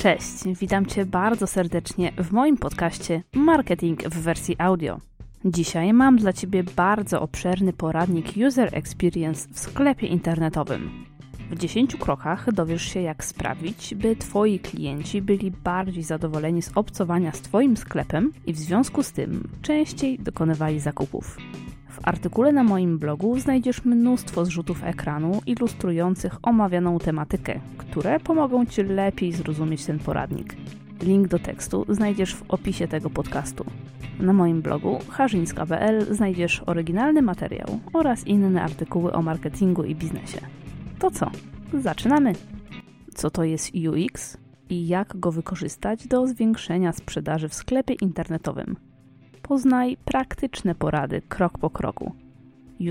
Cześć, witam Cię bardzo serdecznie w moim podcaście Marketing w wersji audio. Dzisiaj mam dla Ciebie bardzo obszerny poradnik User Experience w sklepie internetowym. W 10 krokach dowiesz się, jak sprawić, by Twoi klienci byli bardziej zadowoleni z obcowania z Twoim sklepem i w związku z tym częściej dokonywali zakupów. W artykule na moim blogu znajdziesz mnóstwo zrzutów ekranu ilustrujących omawianą tematykę, które pomogą Ci lepiej zrozumieć ten poradnik. Link do tekstu znajdziesz w opisie tego podcastu. Na moim blogu harzyńska.pl znajdziesz oryginalny materiał oraz inne artykuły o marketingu i biznesie. To co? Zaczynamy! Co to jest UX i jak go wykorzystać do zwiększenia sprzedaży w sklepie internetowym? Poznaj praktyczne porady krok po kroku.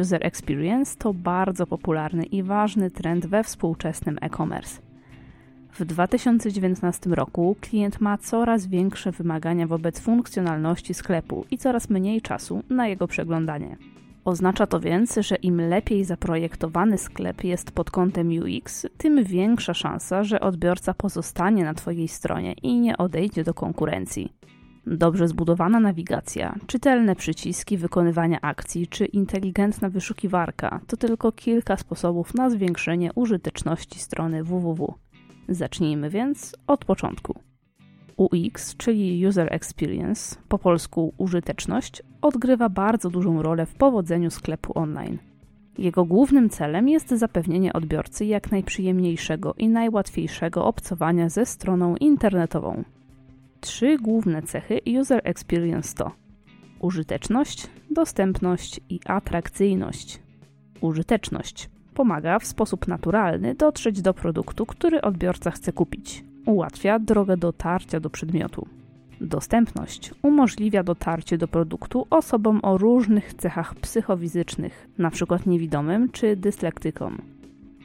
User experience to bardzo popularny i ważny trend we współczesnym e-commerce. W 2019 roku klient ma coraz większe wymagania wobec funkcjonalności sklepu i coraz mniej czasu na jego przeglądanie. Oznacza to więc, że im lepiej zaprojektowany sklep jest pod kątem UX, tym większa szansa, że odbiorca pozostanie na Twojej stronie i nie odejdzie do konkurencji. Dobrze zbudowana nawigacja, czytelne przyciski wykonywania akcji czy inteligentna wyszukiwarka to tylko kilka sposobów na zwiększenie użyteczności strony www. Zacznijmy więc od początku. UX, czyli User Experience, po polsku użyteczność, odgrywa bardzo dużą rolę w powodzeniu sklepu online. Jego głównym celem jest zapewnienie odbiorcy jak najprzyjemniejszego i najłatwiejszego obcowania ze stroną internetową. Trzy główne cechy User Experience to użyteczność, dostępność i atrakcyjność. Użyteczność pomaga w sposób naturalny dotrzeć do produktu, który odbiorca chce kupić. Ułatwia drogę dotarcia do przedmiotu. Dostępność umożliwia dotarcie do produktu osobom o różnych cechach psychofizycznych, np. niewidomym czy dyslektykom.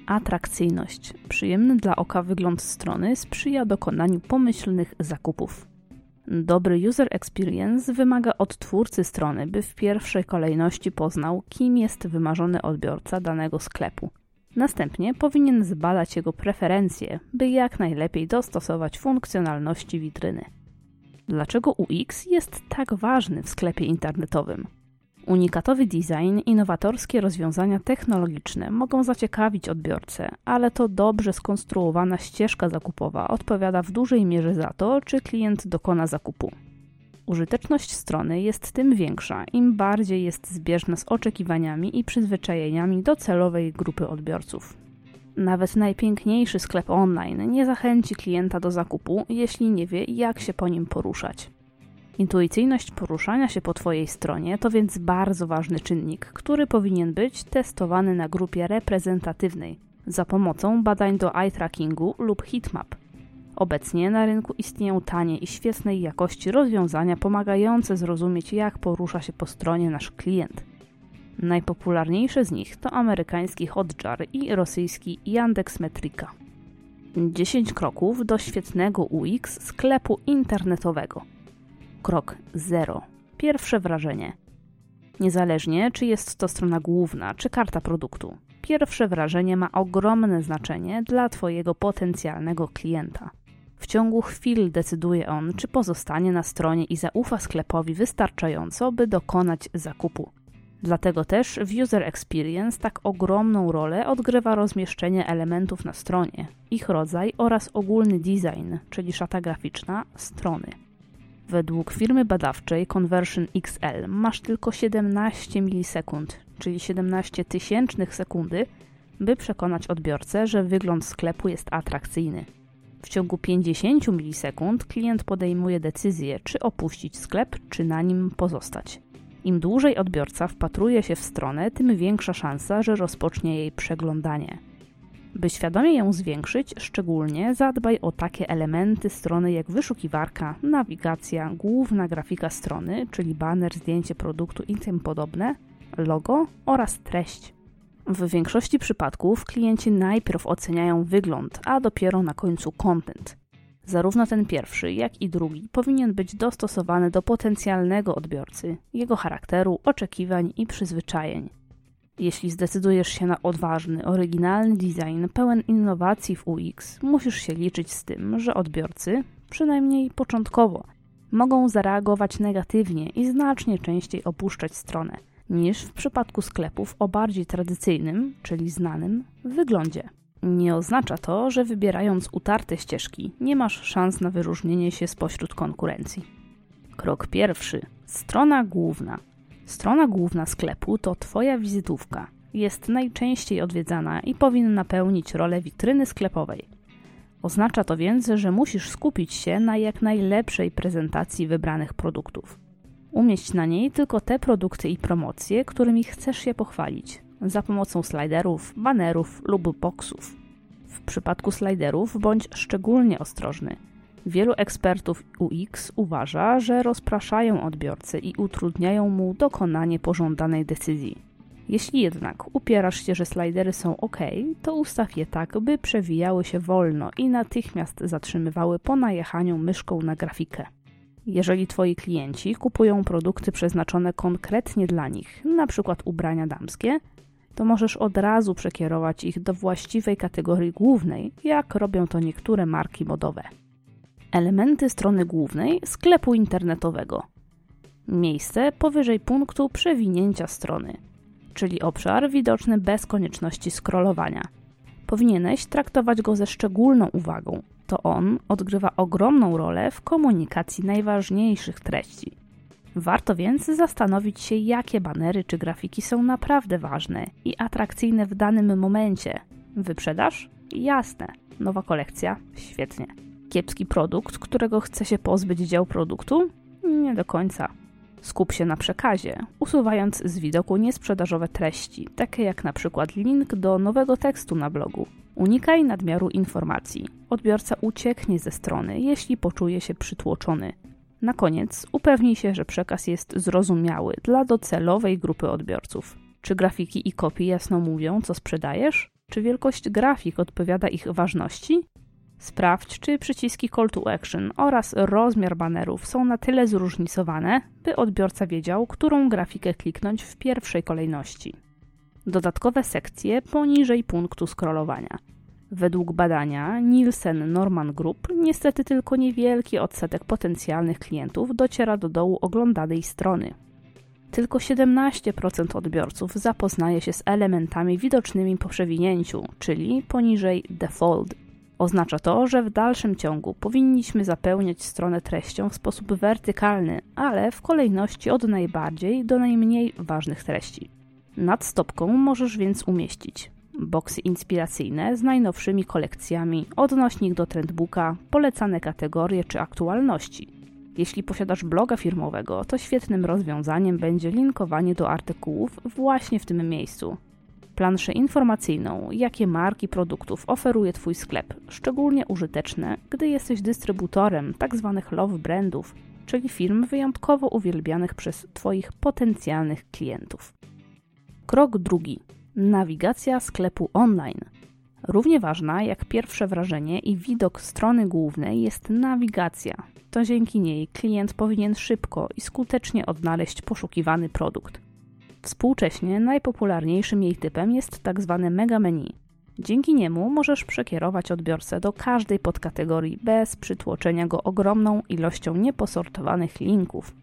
Atrakcyjność. Przyjemny dla oka wygląd strony sprzyja dokonaniu pomyślnych zakupów. Dobry user experience wymaga od twórcy strony, by w pierwszej kolejności poznał, kim jest wymarzony odbiorca danego sklepu. Następnie powinien zbadać jego preferencje, by jak najlepiej dostosować funkcjonalności witryny. Dlaczego UX jest tak ważny w sklepie internetowym? Unikatowy design i nowatorskie rozwiązania technologiczne mogą zaciekawić odbiorcę, ale to dobrze skonstruowana ścieżka zakupowa odpowiada w dużej mierze za to, czy klient dokona zakupu. Użyteczność strony jest tym większa, im bardziej jest zbieżna z oczekiwaniami i przyzwyczajeniami docelowej grupy odbiorców. Nawet najpiękniejszy sklep online nie zachęci klienta do zakupu, jeśli nie wie, jak się po nim poruszać. Intuicyjność poruszania się po Twojej stronie to więc bardzo ważny czynnik, który powinien być testowany na grupie reprezentatywnej za pomocą badań do eye trackingu lub heatmap. Obecnie na rynku istnieją tanie i świetnej jakości rozwiązania pomagające zrozumieć, jak porusza się po stronie nasz klient. Najpopularniejsze z nich to amerykański Hotjar i rosyjski Yandex Metrika. 10 kroków do świetnego UX sklepu internetowego – Krok 0. Pierwsze wrażenie. Niezależnie, czy jest to strona główna, czy karta produktu, pierwsze wrażenie ma ogromne znaczenie dla Twojego potencjalnego klienta. W ciągu chwil decyduje on, czy pozostanie na stronie i zaufa sklepowi wystarczająco, by dokonać zakupu. Dlatego też w User Experience tak ogromną rolę odgrywa rozmieszczenie elementów na stronie, ich rodzaj oraz ogólny design, czyli szata graficzna strony. Według firmy badawczej Conversion XL masz tylko 17 milisekund, czyli 17 tysięcznych sekundy, by przekonać odbiorcę, że wygląd sklepu jest atrakcyjny. W ciągu 50 milisekund klient podejmuje decyzję, czy opuścić sklep, czy na nim pozostać. Im dłużej odbiorca wpatruje się w stronę, tym większa szansa, że rozpocznie jej przeglądanie. By świadomie ją zwiększyć, szczególnie zadbaj o takie elementy strony jak wyszukiwarka, nawigacja, główna grafika strony, czyli banner, zdjęcie produktu i tym podobne, logo oraz treść. W większości przypadków klienci najpierw oceniają wygląd, a dopiero na końcu content. Zarówno ten pierwszy, jak i drugi powinien być dostosowany do potencjalnego odbiorcy, jego charakteru, oczekiwań i przyzwyczajeń. Jeśli zdecydujesz się na odważny, oryginalny design pełen innowacji w UX, musisz się liczyć z tym, że odbiorcy, przynajmniej początkowo, mogą zareagować negatywnie i znacznie częściej opuszczać stronę niż w przypadku sklepów o bardziej tradycyjnym, czyli znanym wyglądzie. Nie oznacza to, że wybierając utarte ścieżki nie masz szans na wyróżnienie się spośród konkurencji. Krok pierwszy. Strona główna. Strona główna sklepu to Twoja wizytówka. Jest najczęściej odwiedzana i powinna pełnić rolę witryny sklepowej. Oznacza to więc, że musisz skupić się na jak najlepszej prezentacji wybranych produktów. Umieść na niej tylko te produkty i promocje, którymi chcesz się pochwalić, za pomocą sliderów, banerów lub boxów. W przypadku sliderów bądź szczególnie ostrożny. Wielu ekspertów UX uważa, że rozpraszają odbiorcę i utrudniają mu dokonanie pożądanej decyzji. Jeśli jednak upierasz się, że slidery są ok, to ustaw je tak, by przewijały się wolno i natychmiast zatrzymywały po najechaniu myszką na grafikę. Jeżeli Twoi klienci kupują produkty przeznaczone konkretnie dla nich, np. ubrania damskie, to możesz od razu przekierować ich do właściwej kategorii głównej, jak robią to niektóre marki modowe. Elementy strony głównej sklepu internetowego. Miejsce powyżej punktu przewinięcia strony, czyli obszar widoczny bez konieczności scrollowania. Powinieneś traktować go ze szczególną uwagą. To on odgrywa ogromną rolę w komunikacji najważniejszych treści. Warto więc zastanowić się, jakie banery czy grafiki są naprawdę ważne i atrakcyjne w danym momencie. Wyprzedaż? Jasne. Nowa kolekcja? Świetnie. Kiepski produkt, którego chce się pozbyć dział produktu? Nie do końca. Skup się na przekazie, usuwając z widoku niesprzedażowe treści, takie jak na przykład link do nowego tekstu na blogu. Unikaj nadmiaru informacji. Odbiorca ucieknie ze strony, jeśli poczuje się przytłoczony. Na koniec upewnij się, że przekaz jest zrozumiały dla docelowej grupy odbiorców. Czy grafiki i kopie jasno mówią, co sprzedajesz? Czy wielkość grafik odpowiada ich ważności? Sprawdź, czy przyciski Call to Action oraz rozmiar banerów są na tyle zróżnicowane, by odbiorca wiedział, którą grafikę kliknąć w pierwszej kolejności. Dodatkowe sekcje poniżej punktu scrollowania. Według badania Nielsen Norman Group niestety tylko niewielki odsetek potencjalnych klientów dociera do dołu oglądanej strony. Tylko 17% odbiorców zapoznaje się z elementami widocznymi po przewinięciu, czyli poniżej default. Oznacza to, że w dalszym ciągu powinniśmy zapełniać stronę treścią w sposób wertykalny, ale w kolejności od najbardziej do najmniej ważnych treści. Nad stopką możesz więc umieścić boksy inspiracyjne z najnowszymi kolekcjami, odnośnik do trendbooka, polecane kategorie czy aktualności. Jeśli posiadasz bloga firmowego, to świetnym rozwiązaniem będzie linkowanie do artykułów właśnie w tym miejscu. Planszę informacyjną, jakie marki produktów oferuje Twój sklep, szczególnie użyteczne, gdy jesteś dystrybutorem tzw. Tak love brandów, czyli firm wyjątkowo uwielbianych przez Twoich potencjalnych klientów. Krok drugi Nawigacja sklepu online. Równie ważna jak pierwsze wrażenie i widok strony głównej jest nawigacja. To dzięki niej klient powinien szybko i skutecznie odnaleźć poszukiwany produkt. Współcześnie najpopularniejszym jej typem jest tzw. Tak mega menu. Dzięki niemu możesz przekierować odbiorcę do każdej podkategorii bez przytłoczenia go ogromną ilością nieposortowanych linków.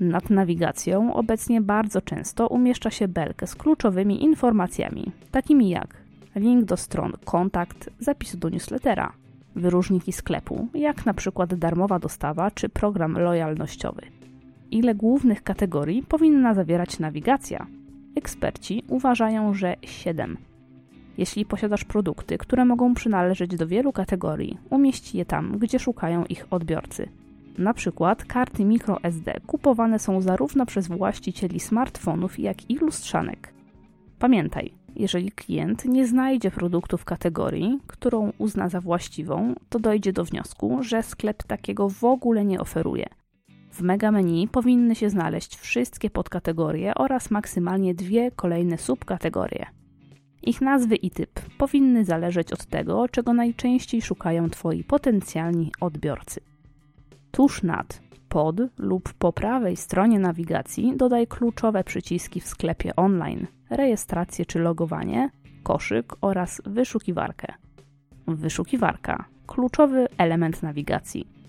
Nad nawigacją obecnie bardzo często umieszcza się belkę z kluczowymi informacjami, takimi jak link do stron kontakt, zapis do newslettera, wyróżniki sklepu, jak na przykład darmowa dostawa czy program lojalnościowy. Ile głównych kategorii powinna zawierać nawigacja? Eksperci uważają, że 7. Jeśli posiadasz produkty, które mogą przynależeć do wielu kategorii, umieść je tam, gdzie szukają ich odbiorcy – na przykład karty microSD kupowane są zarówno przez właścicieli smartfonów, jak i lustrzanek. Pamiętaj, jeżeli klient nie znajdzie produktu w kategorii, którą uzna za właściwą, to dojdzie do wniosku, że sklep takiego w ogóle nie oferuje. W mega menu powinny się znaleźć wszystkie podkategorie oraz maksymalnie dwie kolejne subkategorie. Ich nazwy i typ powinny zależeć od tego, czego najczęściej szukają Twoi potencjalni odbiorcy. Tuż nad, pod lub po prawej stronie nawigacji dodaj kluczowe przyciski w sklepie online. rejestrację czy logowanie, koszyk oraz wyszukiwarkę. Wyszukiwarka kluczowy element nawigacji.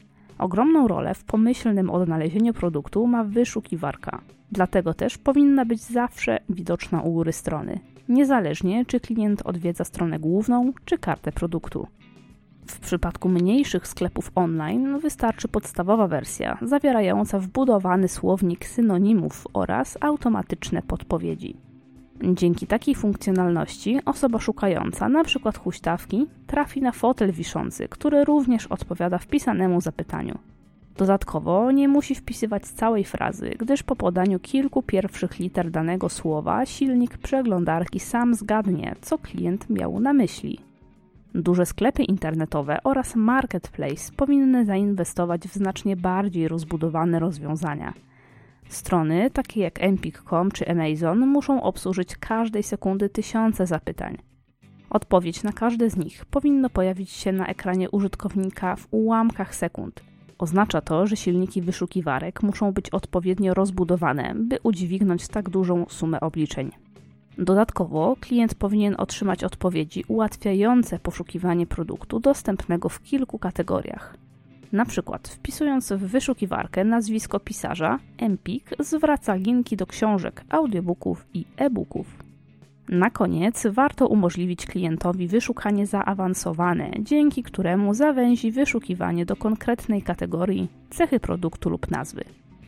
Ogromną rolę w pomyślnym odnalezieniu produktu ma wyszukiwarka. Dlatego też powinna być zawsze widoczna u góry strony, niezależnie czy klient odwiedza stronę główną czy kartę produktu. W przypadku mniejszych sklepów online wystarczy podstawowa wersja, zawierająca wbudowany słownik synonimów oraz automatyczne podpowiedzi. Dzięki takiej funkcjonalności osoba szukająca np. huśtawki trafi na fotel wiszący, który również odpowiada wpisanemu zapytaniu. Dodatkowo nie musi wpisywać całej frazy, gdyż po podaniu kilku pierwszych liter danego słowa silnik przeglądarki sam zgadnie, co klient miał na myśli. Duże sklepy internetowe oraz marketplace powinny zainwestować w znacznie bardziej rozbudowane rozwiązania. Strony takie jak empik.com czy Amazon muszą obsłużyć każdej sekundy tysiące zapytań. Odpowiedź na każde z nich powinno pojawić się na ekranie użytkownika w ułamkach sekund. Oznacza to, że silniki wyszukiwarek muszą być odpowiednio rozbudowane, by udźwignąć tak dużą sumę obliczeń. Dodatkowo klient powinien otrzymać odpowiedzi ułatwiające poszukiwanie produktu dostępnego w kilku kategoriach. Na przykład wpisując w wyszukiwarkę nazwisko pisarza, Empik zwraca linki do książek, audiobooków i e-booków. Na koniec warto umożliwić klientowi wyszukanie zaawansowane, dzięki któremu zawęzi wyszukiwanie do konkretnej kategorii, cechy produktu lub nazwy.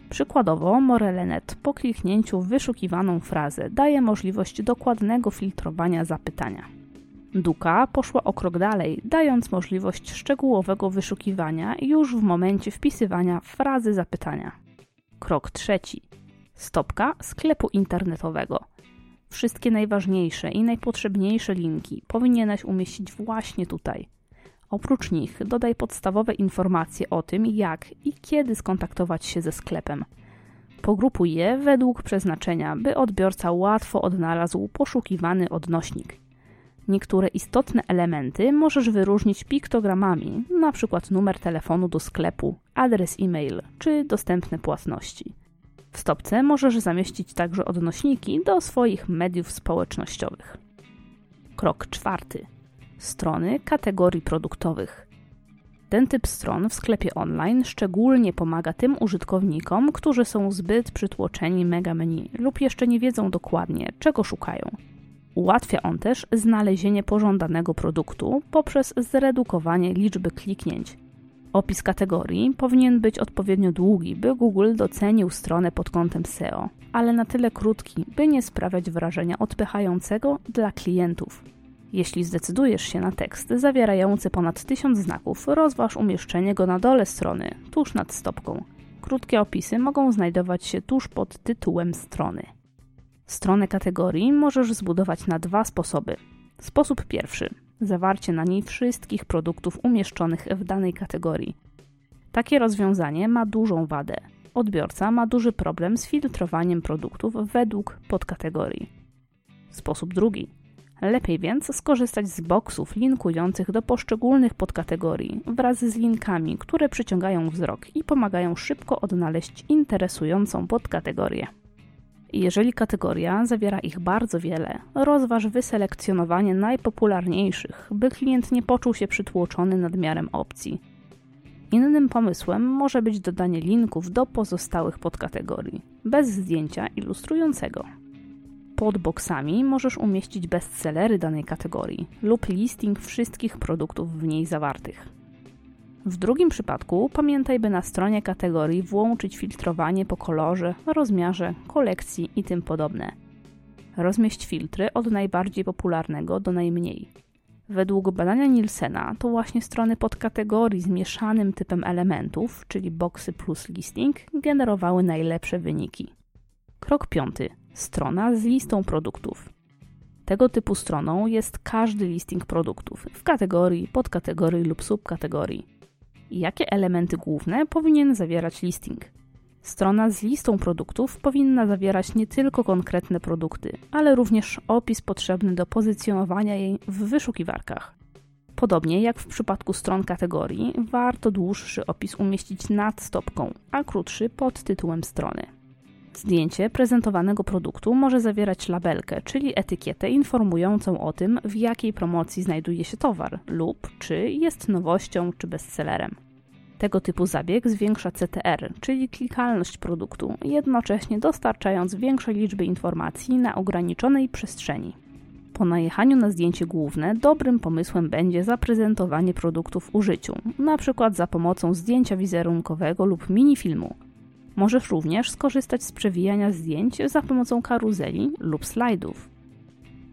Przykładowo, Morelenet po kliknięciu w wyszukiwaną frazę daje możliwość dokładnego filtrowania zapytania. Duka poszła o krok dalej, dając możliwość szczegółowego wyszukiwania już w momencie wpisywania frazy zapytania. Krok trzeci. Stopka sklepu internetowego. Wszystkie najważniejsze i najpotrzebniejsze linki powinieneś umieścić właśnie tutaj. Oprócz nich dodaj podstawowe informacje o tym, jak i kiedy skontaktować się ze sklepem. Pogrupuj je według przeznaczenia, by odbiorca łatwo odnalazł poszukiwany odnośnik. Niektóre istotne elementy możesz wyróżnić piktogramami, np. numer telefonu do sklepu, adres e-mail czy dostępne płatności. W stopce możesz zamieścić także odnośniki do swoich mediów społecznościowych. Krok czwarty. Strony kategorii produktowych. Ten typ stron w sklepie online szczególnie pomaga tym użytkownikom, którzy są zbyt przytłoczeni mega menu lub jeszcze nie wiedzą dokładnie, czego szukają. Ułatwia on też znalezienie pożądanego produktu poprzez zredukowanie liczby kliknięć. Opis kategorii powinien być odpowiednio długi, by Google docenił stronę pod kątem SEO, ale na tyle krótki, by nie sprawiać wrażenia odpychającego dla klientów. Jeśli zdecydujesz się na tekst zawierający ponad 1000 znaków, rozważ umieszczenie go na dole strony, tuż nad stopką. Krótkie opisy mogą znajdować się tuż pod tytułem strony. Stronę kategorii możesz zbudować na dwa sposoby. Sposób pierwszy zawarcie na niej wszystkich produktów umieszczonych w danej kategorii. Takie rozwiązanie ma dużą wadę. Odbiorca ma duży problem z filtrowaniem produktów według podkategorii. Sposób drugi. Lepiej więc skorzystać z boksów linkujących do poszczególnych podkategorii wraz z linkami, które przyciągają wzrok i pomagają szybko odnaleźć interesującą podkategorię. Jeżeli kategoria zawiera ich bardzo wiele, rozważ wyselekcjonowanie najpopularniejszych, by klient nie poczuł się przytłoczony nadmiarem opcji. Innym pomysłem może być dodanie linków do pozostałych podkategorii, bez zdjęcia ilustrującego. Pod boksami możesz umieścić bestsellery danej kategorii lub listing wszystkich produktów w niej zawartych. W drugim przypadku pamiętaj, by na stronie kategorii włączyć filtrowanie po kolorze, rozmiarze, kolekcji i tym podobne. Rozmieść filtry od najbardziej popularnego do najmniej. Według badania Nielsena to właśnie strony podkategorii z mieszanym typem elementów, czyli boxy plus listing, generowały najlepsze wyniki. Krok piąty. Strona z listą produktów. Tego typu stroną jest każdy listing produktów w kategorii, podkategorii lub subkategorii jakie elementy główne powinien zawierać listing. Strona z listą produktów powinna zawierać nie tylko konkretne produkty, ale również opis potrzebny do pozycjonowania jej w wyszukiwarkach. Podobnie jak w przypadku stron kategorii, warto dłuższy opis umieścić nad stopką, a krótszy pod tytułem strony. Zdjęcie prezentowanego produktu może zawierać labelkę, czyli etykietę informującą o tym, w jakiej promocji znajduje się towar lub czy jest nowością czy bestsellerem. Tego typu zabieg zwiększa CTR, czyli klikalność produktu, jednocześnie dostarczając większej liczby informacji na ograniczonej przestrzeni. Po najechaniu na zdjęcie główne dobrym pomysłem będzie zaprezentowanie produktów w użyciu, np. za pomocą zdjęcia wizerunkowego lub minifilmu. Możesz również skorzystać z przewijania zdjęć za pomocą karuzeli lub slajdów.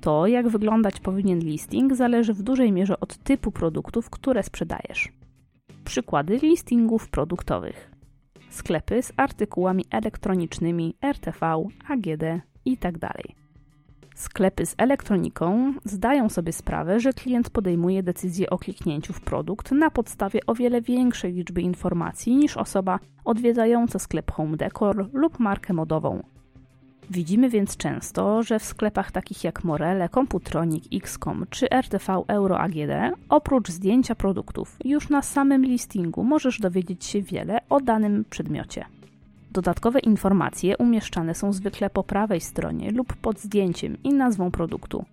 To, jak wyglądać powinien listing, zależy w dużej mierze od typu produktów, które sprzedajesz. Przykłady listingów produktowych: sklepy z artykułami elektronicznymi, RTV, AGD itd. Sklepy z elektroniką zdają sobie sprawę, że klient podejmuje decyzję o kliknięciu w produkt na podstawie o wiele większej liczby informacji niż osoba odwiedzająca sklep Home Decor lub markę modową. Widzimy więc często, że w sklepach takich jak Morele, Computronic, XCOM czy RTV Euro AGD, oprócz zdjęcia produktów, już na samym listingu możesz dowiedzieć się wiele o danym przedmiocie. Dodatkowe informacje umieszczane są zwykle po prawej stronie lub pod zdjęciem i nazwą produktu.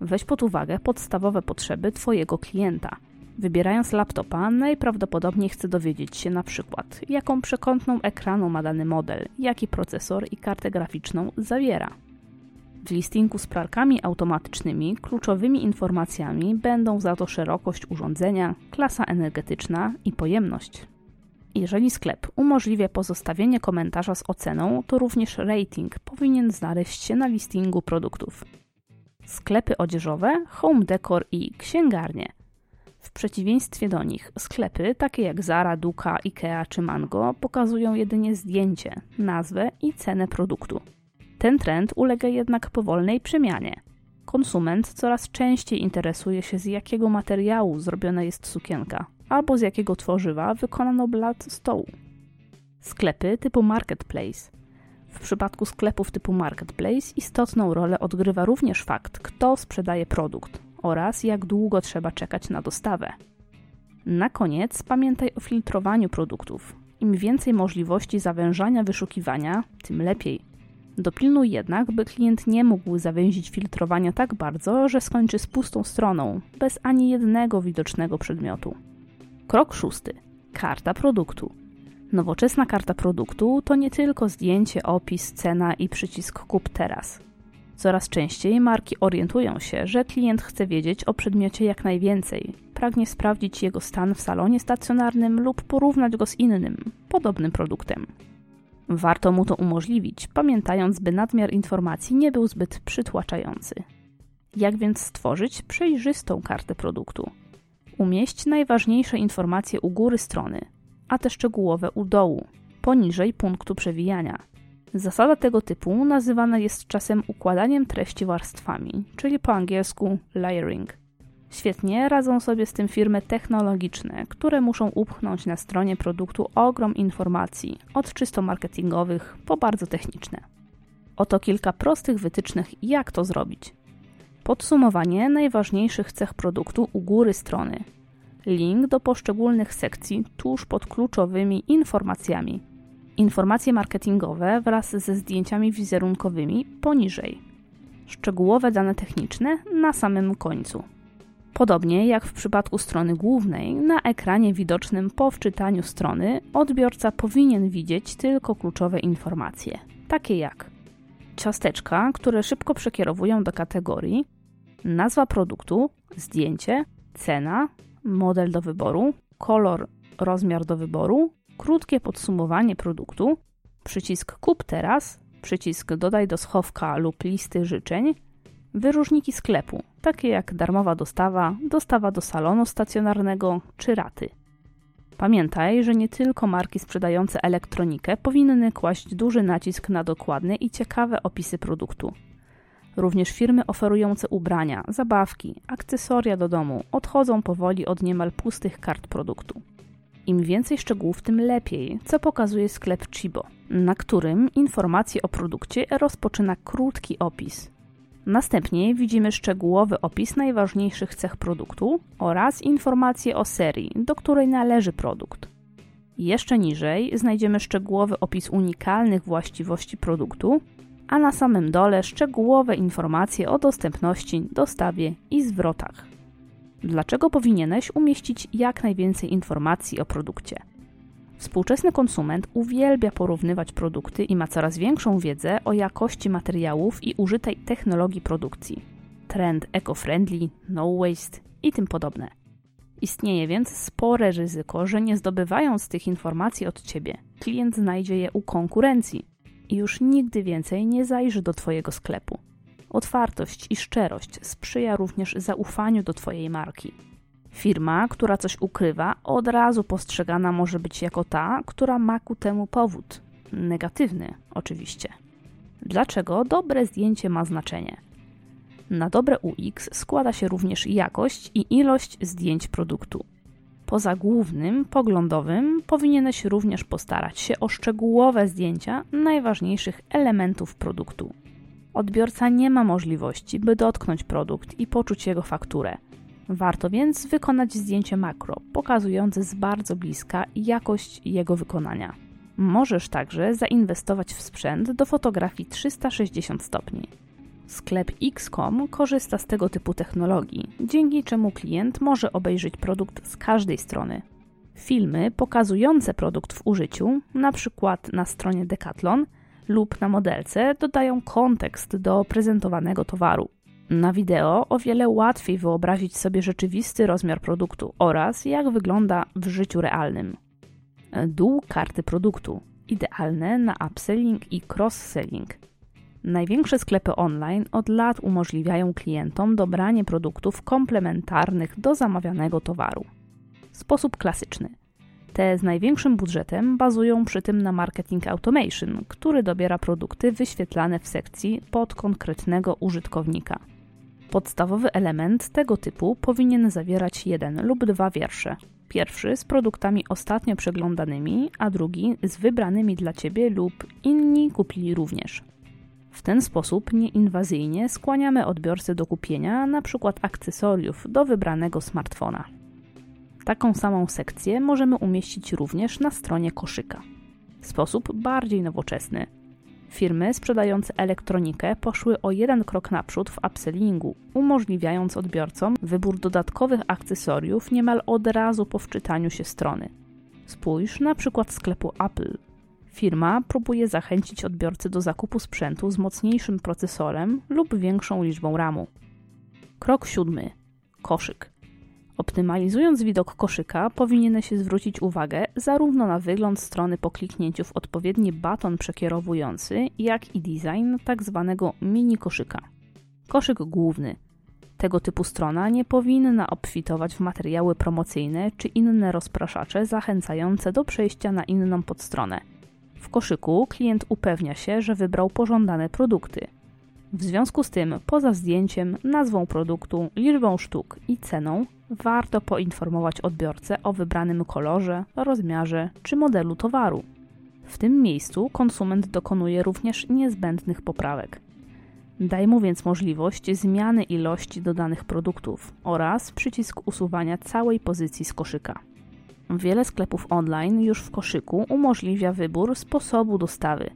Weź pod uwagę podstawowe potrzeby Twojego klienta. Wybierając laptopa, najprawdopodobniej chce dowiedzieć się na przykład, jaką przekątną ekranu ma dany model, jaki procesor i kartę graficzną zawiera. W listingu z pralkami automatycznymi kluczowymi informacjami będą za to szerokość urządzenia, klasa energetyczna i pojemność. Jeżeli sklep umożliwia pozostawienie komentarza z oceną, to również rating powinien znaleźć się na listingu produktów. Sklepy odzieżowe, home decor i księgarnie. W przeciwieństwie do nich, sklepy takie jak Zara, Duka, Ikea czy Mango pokazują jedynie zdjęcie, nazwę i cenę produktu. Ten trend ulega jednak powolnej przemianie. Konsument coraz częściej interesuje się z jakiego materiału zrobiona jest sukienka, albo z jakiego tworzywa wykonano blat stołu. Sklepy typu marketplace. W przypadku sklepów typu marketplace istotną rolę odgrywa również fakt, kto sprzedaje produkt oraz jak długo trzeba czekać na dostawę. Na koniec pamiętaj o filtrowaniu produktów. Im więcej możliwości zawężania wyszukiwania, tym lepiej. Dopilnuj jednak, by klient nie mógł zawęzić filtrowania tak bardzo, że skończy z pustą stroną, bez ani jednego widocznego przedmiotu. Krok szósty. Karta produktu. Nowoczesna karta produktu to nie tylko zdjęcie, opis, cena i przycisk kup teraz. Coraz częściej marki orientują się, że klient chce wiedzieć o przedmiocie jak najwięcej, pragnie sprawdzić jego stan w salonie stacjonarnym lub porównać go z innym, podobnym produktem. Warto mu to umożliwić, pamiętając, by nadmiar informacji nie był zbyt przytłaczający. Jak więc stworzyć przejrzystą kartę produktu? Umieść najważniejsze informacje u góry strony, a te szczegółowe u dołu, poniżej punktu przewijania. Zasada tego typu nazywana jest czasem układaniem treści warstwami, czyli po angielsku layering. Świetnie radzą sobie z tym firmy technologiczne, które muszą upchnąć na stronie produktu ogrom informacji, od czysto marketingowych po bardzo techniczne. Oto kilka prostych wytycznych, jak to zrobić. Podsumowanie najważniejszych cech produktu u góry strony. Link do poszczególnych sekcji tuż pod kluczowymi informacjami. Informacje marketingowe wraz ze zdjęciami wizerunkowymi poniżej. Szczegółowe dane techniczne na samym końcu. Podobnie jak w przypadku strony głównej, na ekranie widocznym po wczytaniu strony odbiorca powinien widzieć tylko kluczowe informacje, takie jak ciasteczka, które szybko przekierowują do kategorii, nazwa produktu, zdjęcie, cena, model do wyboru, kolor, rozmiar do wyboru, krótkie podsumowanie produktu, przycisk kup teraz, przycisk dodaj do schowka lub listy życzeń, wyróżniki sklepu, takie jak darmowa dostawa, dostawa do salonu stacjonarnego czy raty. Pamiętaj, że nie tylko marki sprzedające elektronikę powinny kłaść duży nacisk na dokładne i ciekawe opisy produktu. Również firmy oferujące ubrania, zabawki, akcesoria do domu odchodzą powoli od niemal pustych kart produktu. Im więcej szczegółów, tym lepiej, co pokazuje sklep Chibo, na którym informacje o produkcie rozpoczyna krótki opis. Następnie widzimy szczegółowy opis najważniejszych cech produktu oraz informacje o serii, do której należy produkt. Jeszcze niżej znajdziemy szczegółowy opis unikalnych właściwości produktu, a na samym dole szczegółowe informacje o dostępności, dostawie i zwrotach. Dlaczego powinieneś umieścić jak najwięcej informacji o produkcie? Współczesny konsument uwielbia porównywać produkty i ma coraz większą wiedzę o jakości materiałów i użytej technologii produkcji. Trend eco-friendly, no waste i tym podobne. Istnieje więc spore ryzyko, że nie zdobywając tych informacji od ciebie, klient znajdzie je u konkurencji i już nigdy więcej nie zajrzy do Twojego sklepu. Otwartość i szczerość sprzyja również zaufaniu do Twojej marki. Firma, która coś ukrywa, od razu postrzegana może być jako ta, która ma ku temu powód. Negatywny, oczywiście. Dlaczego dobre zdjęcie ma znaczenie? Na dobre UX składa się również jakość i ilość zdjęć produktu. Poza głównym, poglądowym, powinieneś również postarać się o szczegółowe zdjęcia najważniejszych elementów produktu. Odbiorca nie ma możliwości, by dotknąć produkt i poczuć jego fakturę. Warto więc wykonać zdjęcie makro, pokazujące z bardzo bliska jakość jego wykonania. Możesz także zainwestować w sprzęt do fotografii 360 stopni. Sklep X.com korzysta z tego typu technologii, dzięki czemu klient może obejrzeć produkt z każdej strony. Filmy pokazujące produkt w użyciu, np. na stronie Decathlon lub na modelce, dodają kontekst do prezentowanego towaru. Na wideo o wiele łatwiej wyobrazić sobie rzeczywisty rozmiar produktu oraz jak wygląda w życiu realnym. Dół karty produktu idealne na upselling i cross-selling – Największe sklepy online od lat umożliwiają klientom dobranie produktów komplementarnych do zamawianego towaru. Sposób klasyczny. Te z największym budżetem bazują przy tym na marketing automation, który dobiera produkty wyświetlane w sekcji pod konkretnego użytkownika. Podstawowy element tego typu powinien zawierać jeden lub dwa wiersze. Pierwszy z produktami ostatnio przeglądanymi, a drugi z wybranymi dla Ciebie lub inni kupili również. W ten sposób nieinwazyjnie skłaniamy odbiorcę do kupienia np. akcesoriów do wybranego smartfona. Taką samą sekcję możemy umieścić również na stronie koszyka. Sposób bardziej nowoczesny. Firmy sprzedające elektronikę poszły o jeden krok naprzód w upsellingu, umożliwiając odbiorcom wybór dodatkowych akcesoriów niemal od razu po wczytaniu się strony. Spójrz na przykład sklepu Apple, Firma próbuje zachęcić odbiorcę do zakupu sprzętu z mocniejszym procesorem lub większą liczbą RAMu. Krok siódmy. Koszyk. Optymalizując widok koszyka, powinieneś zwrócić uwagę zarówno na wygląd strony po kliknięciu w odpowiedni baton przekierowujący, jak i design tzw. Tak mini koszyka. Koszyk główny. Tego typu strona nie powinna obfitować w materiały promocyjne czy inne rozpraszacze zachęcające do przejścia na inną podstronę. W koszyku klient upewnia się, że wybrał pożądane produkty. W związku z tym, poza zdjęciem, nazwą produktu, liczbą sztuk i ceną, warto poinformować odbiorcę o wybranym kolorze, rozmiarze czy modelu towaru. W tym miejscu konsument dokonuje również niezbędnych poprawek. Daj mu więc możliwość zmiany ilości dodanych produktów oraz przycisk usuwania całej pozycji z koszyka. Wiele sklepów online już w koszyku umożliwia wybór sposobu dostawy.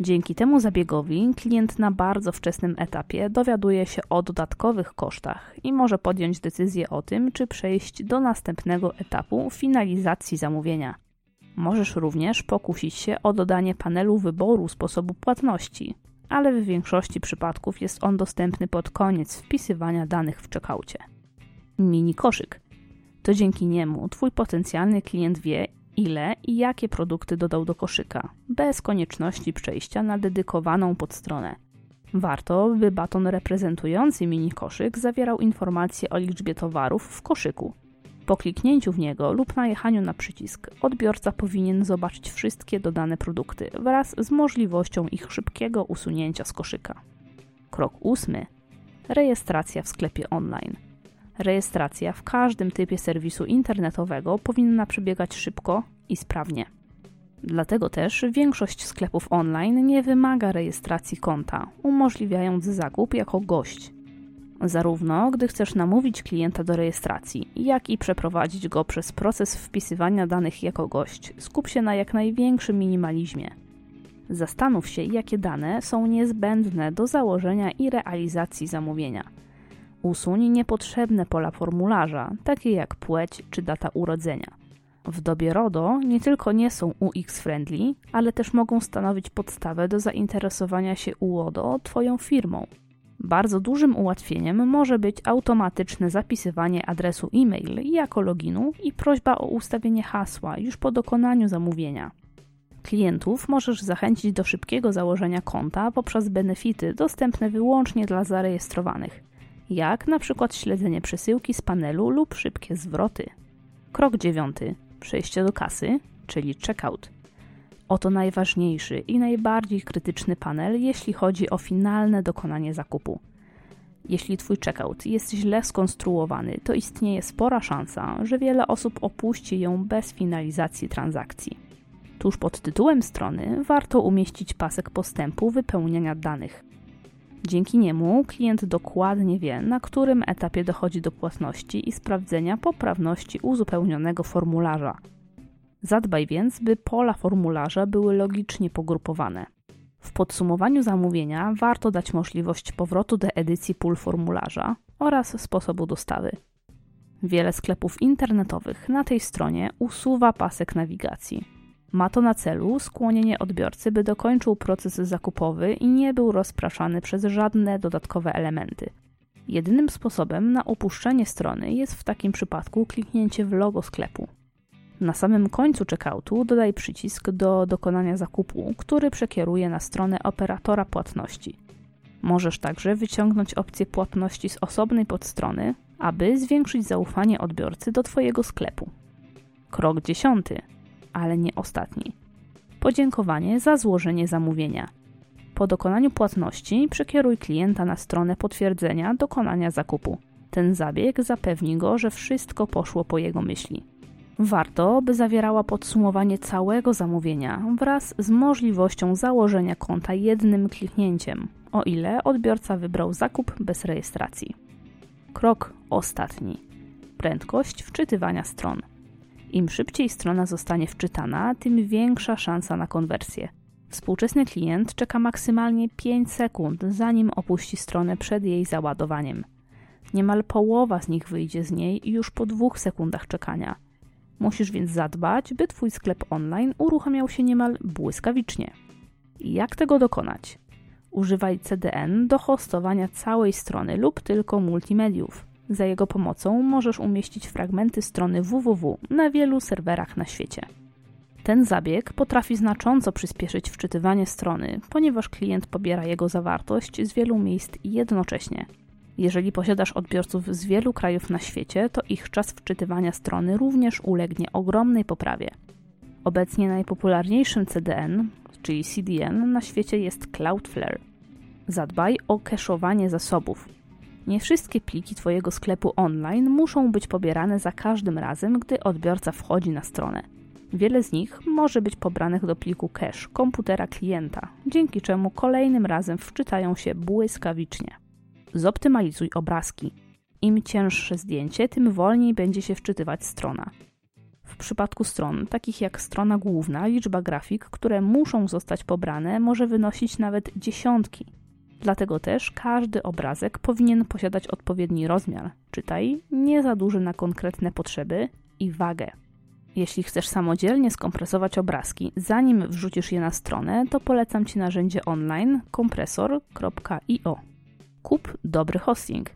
Dzięki temu zabiegowi klient na bardzo wczesnym etapie dowiaduje się o dodatkowych kosztach i może podjąć decyzję o tym, czy przejść do następnego etapu finalizacji zamówienia. Możesz również pokusić się o dodanie panelu wyboru sposobu płatności, ale w większości przypadków jest on dostępny pod koniec wpisywania danych w czekaucie. Mini koszyk to dzięki niemu Twój potencjalny klient wie, ile i jakie produkty dodał do koszyka, bez konieczności przejścia na dedykowaną podstronę. Warto, by baton reprezentujący mini koszyk zawierał informacje o liczbie towarów w koszyku. Po kliknięciu w niego lub najechaniu na przycisk, odbiorca powinien zobaczyć wszystkie dodane produkty wraz z możliwością ich szybkiego usunięcia z koszyka. Krok ósmy. Rejestracja w sklepie online. Rejestracja w każdym typie serwisu internetowego powinna przebiegać szybko i sprawnie. Dlatego też większość sklepów online nie wymaga rejestracji konta, umożliwiając zakup jako gość. Zarówno gdy chcesz namówić klienta do rejestracji, jak i przeprowadzić go przez proces wpisywania danych jako gość, skup się na jak największym minimalizmie. Zastanów się, jakie dane są niezbędne do założenia i realizacji zamówienia. Usuń niepotrzebne pola formularza, takie jak płeć czy data urodzenia. W dobie RODO nie tylko nie są UX-friendly, ale też mogą stanowić podstawę do zainteresowania się UODO Twoją firmą. Bardzo dużym ułatwieniem może być automatyczne zapisywanie adresu e-mail jako loginu i prośba o ustawienie hasła już po dokonaniu zamówienia. Klientów możesz zachęcić do szybkiego założenia konta poprzez benefity dostępne wyłącznie dla zarejestrowanych, jak na przykład śledzenie przesyłki z panelu lub szybkie zwroty. Krok dziewiąty. Przejście do kasy, czyli checkout. Oto najważniejszy i najbardziej krytyczny panel, jeśli chodzi o finalne dokonanie zakupu. Jeśli Twój checkout jest źle skonstruowany, to istnieje spora szansa, że wiele osób opuści ją bez finalizacji transakcji. Tuż pod tytułem strony warto umieścić pasek postępu wypełniania danych. Dzięki niemu klient dokładnie wie, na którym etapie dochodzi do płatności i sprawdzenia poprawności uzupełnionego formularza. Zadbaj więc, by pola formularza były logicznie pogrupowane. W podsumowaniu zamówienia warto dać możliwość powrotu do edycji pól formularza oraz sposobu dostawy. Wiele sklepów internetowych na tej stronie usuwa pasek nawigacji. Ma to na celu skłonienie odbiorcy, by dokończył proces zakupowy i nie był rozpraszany przez żadne dodatkowe elementy. Jedynym sposobem na opuszczenie strony jest w takim przypadku kliknięcie w logo sklepu. Na samym końcu checkoutu dodaj przycisk do dokonania zakupu, który przekieruje na stronę operatora płatności. Możesz także wyciągnąć opcję płatności z osobnej podstrony, aby zwiększyć zaufanie odbiorcy do Twojego sklepu. Krok dziesiąty ale nie ostatni. Podziękowanie za złożenie zamówienia. Po dokonaniu płatności przekieruj klienta na stronę potwierdzenia dokonania zakupu. Ten zabieg zapewni go, że wszystko poszło po jego myśli. Warto, by zawierała podsumowanie całego zamówienia wraz z możliwością założenia konta jednym kliknięciem, o ile odbiorca wybrał zakup bez rejestracji. Krok ostatni. Prędkość wczytywania stron. Im szybciej strona zostanie wczytana, tym większa szansa na konwersję. Współczesny klient czeka maksymalnie 5 sekund, zanim opuści stronę przed jej załadowaniem. Niemal połowa z nich wyjdzie z niej już po dwóch sekundach czekania. Musisz więc zadbać, by Twój sklep online uruchamiał się niemal błyskawicznie. Jak tego dokonać? Używaj CDN do hostowania całej strony lub tylko multimediów. Za jego pomocą możesz umieścić fragmenty strony www na wielu serwerach na świecie. Ten zabieg potrafi znacząco przyspieszyć wczytywanie strony, ponieważ klient pobiera jego zawartość z wielu miejsc jednocześnie. Jeżeli posiadasz odbiorców z wielu krajów na świecie, to ich czas wczytywania strony również ulegnie ogromnej poprawie. Obecnie najpopularniejszym CDN, czyli CDN, na świecie jest Cloudflare. Zadbaj o keszowanie zasobów, nie wszystkie pliki Twojego sklepu online muszą być pobierane za każdym razem, gdy odbiorca wchodzi na stronę. Wiele z nich może być pobranych do pliku cache komputera klienta, dzięki czemu kolejnym razem wczytają się błyskawicznie. Zoptymalizuj obrazki. Im cięższe zdjęcie, tym wolniej będzie się wczytywać strona. W przypadku stron, takich jak strona główna, liczba grafik, które muszą zostać pobrane, może wynosić nawet dziesiątki. Dlatego też każdy obrazek powinien posiadać odpowiedni rozmiar, czytaj, nie za duży na konkretne potrzeby i wagę. Jeśli chcesz samodzielnie skompresować obrazki, zanim wrzucisz je na stronę, to polecam Ci narzędzie online kompresor.io. Kup dobry hosting.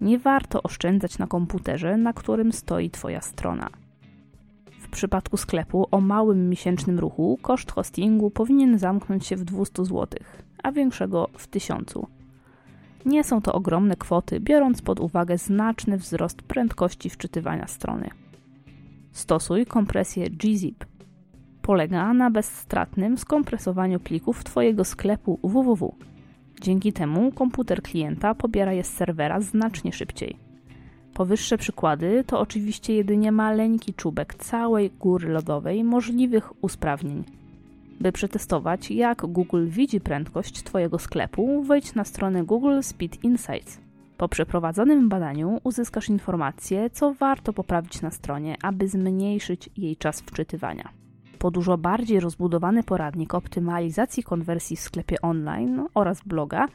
Nie warto oszczędzać na komputerze, na którym stoi Twoja strona. W przypadku sklepu o małym miesięcznym ruchu koszt hostingu powinien zamknąć się w 200 zł, a większego w 1000. Nie są to ogromne kwoty, biorąc pod uwagę znaczny wzrost prędkości wczytywania strony. Stosuj kompresję gzip. Polega na bezstratnym skompresowaniu plików Twojego sklepu www. Dzięki temu komputer klienta pobiera je z serwera znacznie szybciej. Powyższe przykłady to oczywiście jedynie maleńki czubek całej góry lodowej możliwych usprawnień. By przetestować, jak Google widzi prędkość Twojego sklepu, wejdź na stronę Google Speed Insights. Po przeprowadzonym badaniu uzyskasz informacje, co warto poprawić na stronie, aby zmniejszyć jej czas wczytywania. Po dużo bardziej rozbudowany poradnik optymalizacji konwersji w sklepie online oraz bloga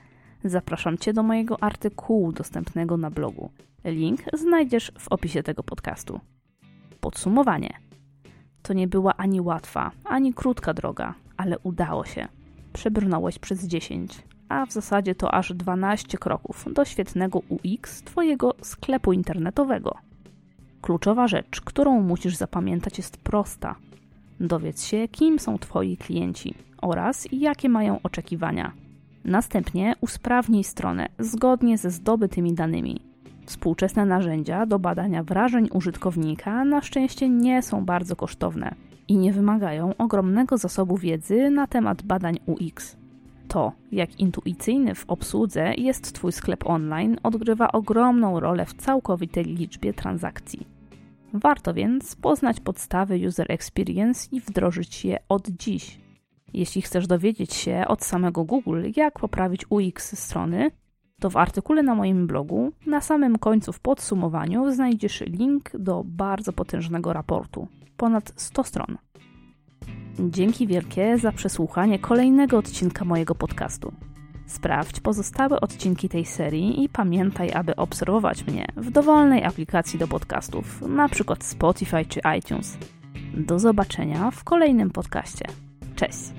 zapraszam Cię do mojego artykułu dostępnego na blogu. Link znajdziesz w opisie tego podcastu. Podsumowanie. To nie była ani łatwa, ani krótka droga, ale udało się. Przebrnąłeś przez 10, a w zasadzie to aż 12 kroków do świetnego UX Twojego sklepu internetowego. Kluczowa rzecz, którą musisz zapamiętać, jest prosta. Dowiedz się, kim są Twoi klienci oraz jakie mają oczekiwania. Następnie usprawnij stronę zgodnie ze zdobytymi danymi. Współczesne narzędzia do badania wrażeń użytkownika na szczęście nie są bardzo kosztowne i nie wymagają ogromnego zasobu wiedzy na temat badań UX. To, jak intuicyjny w obsłudze jest Twój sklep online, odgrywa ogromną rolę w całkowitej liczbie transakcji. Warto więc poznać podstawy user experience i wdrożyć je od dziś. Jeśli chcesz dowiedzieć się od samego Google, jak poprawić UX strony, to w artykule na moim blogu, na samym końcu w podsumowaniu, znajdziesz link do bardzo potężnego raportu ponad 100 stron. Dzięki wielkie za przesłuchanie kolejnego odcinka mojego podcastu. Sprawdź pozostałe odcinki tej serii i pamiętaj, aby obserwować mnie w dowolnej aplikacji do podcastów, np. Spotify czy iTunes. Do zobaczenia w kolejnym podcaście. Cześć!